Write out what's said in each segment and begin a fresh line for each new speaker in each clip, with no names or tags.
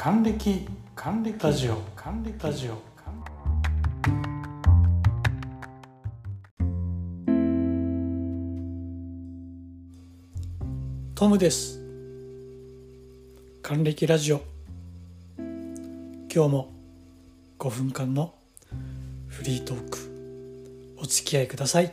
還暦還暦。ラジオ。還暦。ラジオ。トムです。還暦ラジオ。今日も5分間のフリートークお付き合いください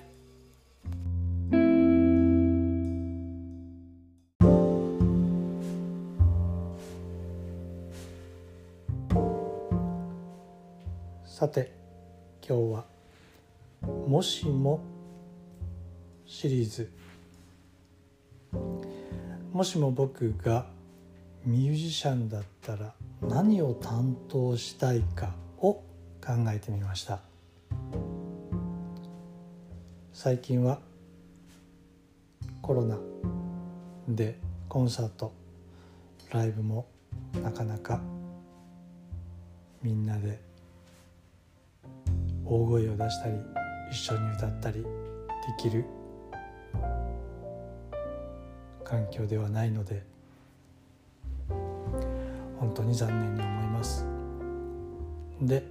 さて今日は「もしも」シリーズ。もしも僕がミュージシャンだったら何を担当したいかを考えてみました。最近はコロナでコンサートライブもなかなかみんなで大声を出したり一緒に歌ったりできる環境ではないので本当に残念に思います。で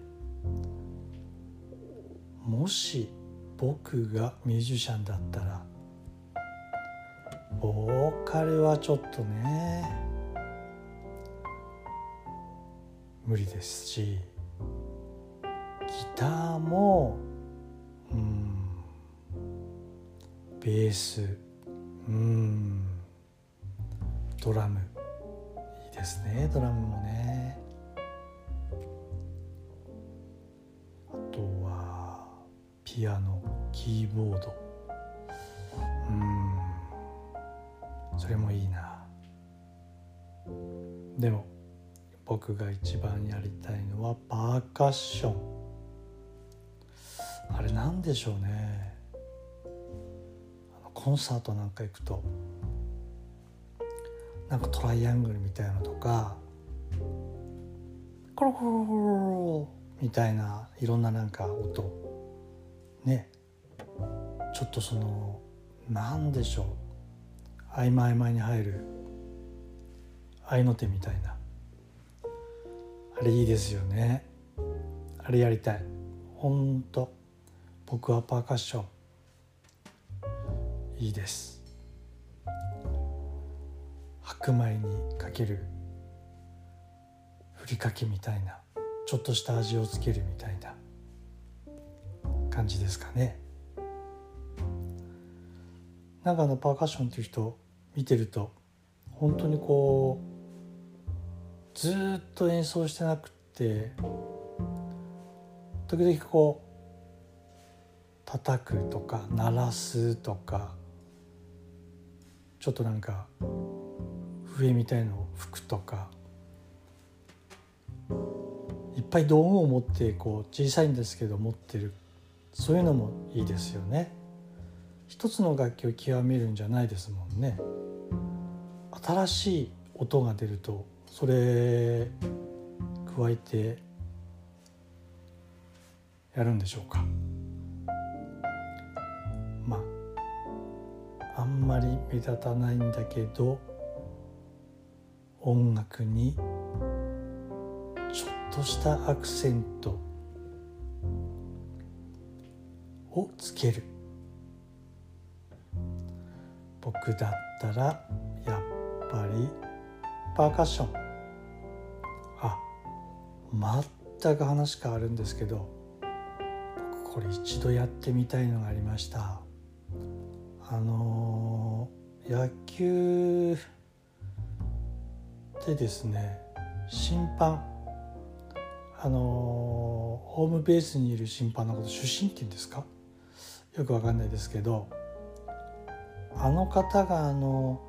もし僕がミュージシャンだったらボーカルはちょっとね無理ですしターもうんベースうんドラム。いいですねドラムもね。あとはピアノキーボード。うんそれもいいな。でも僕が一番やりたいのはパーカッション。あれなんでしょうね。コンサートなんか行くとなんかトライアングルみたいなのとかコロコロコロみたいないろんななんか音ねちょっとそのなんでしょう合間合間に入る合いの手みたいなあれいいですよねあれやりたいほんと僕はパーカッション。いいです。白米にかける。ふりかけみたいな。ちょっとした味をつけるみたいな。感じですかね。なんかあのパーカッションっていう人見てると本当にこうずっと演奏してなくて時々こう叩くとか鳴らすとかちょっとなんか笛みたいのを吹くとかいっぱい道具を持ってこう小さいんですけど持ってる。そういうのもいいですよね。一つの楽器を極めるんじゃないですもんね。新しい音が出るとそれ加えてやるんでしょうか。んまり目立たないんだけど音楽にちょっとしたアクセントをつける。僕だったらやっぱりパーカッション。あ全く話変わるんですけど僕これ一度やってみたいのがありました。あの野球でですね審判あのホームベースにいる審判のこと主審っていうんですか？よくわかんないですけどあの方があの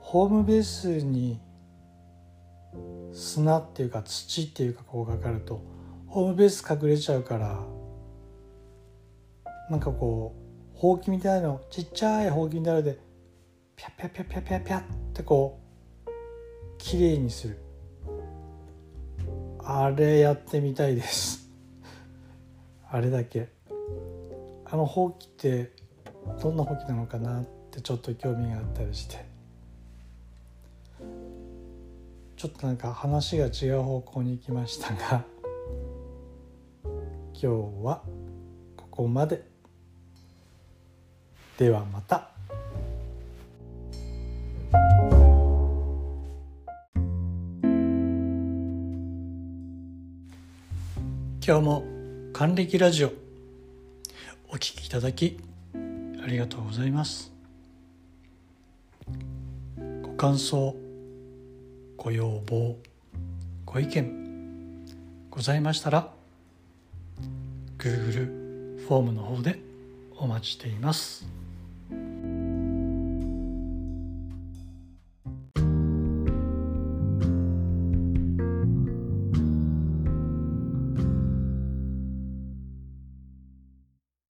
ホームベースに砂っていうか土っていうかこうかかるとホームベース隠れちゃうからなんかこうほうきみたいなのちっちゃいほうきみたいなのでピャピャピャピャピャピャってこうきれいにする。あれやってみたいです。あれだけ。あのほうきってどんなほうきなのかなってちょっと興味があったりして。ちょっとなんか話が違う方向に行きましたが 今日はここまで。ではまた。今日も還暦ラジオお聴きいただきありがとうございますご感想ご要望ご意見ございましたら Google フォームの方でお待ちしています。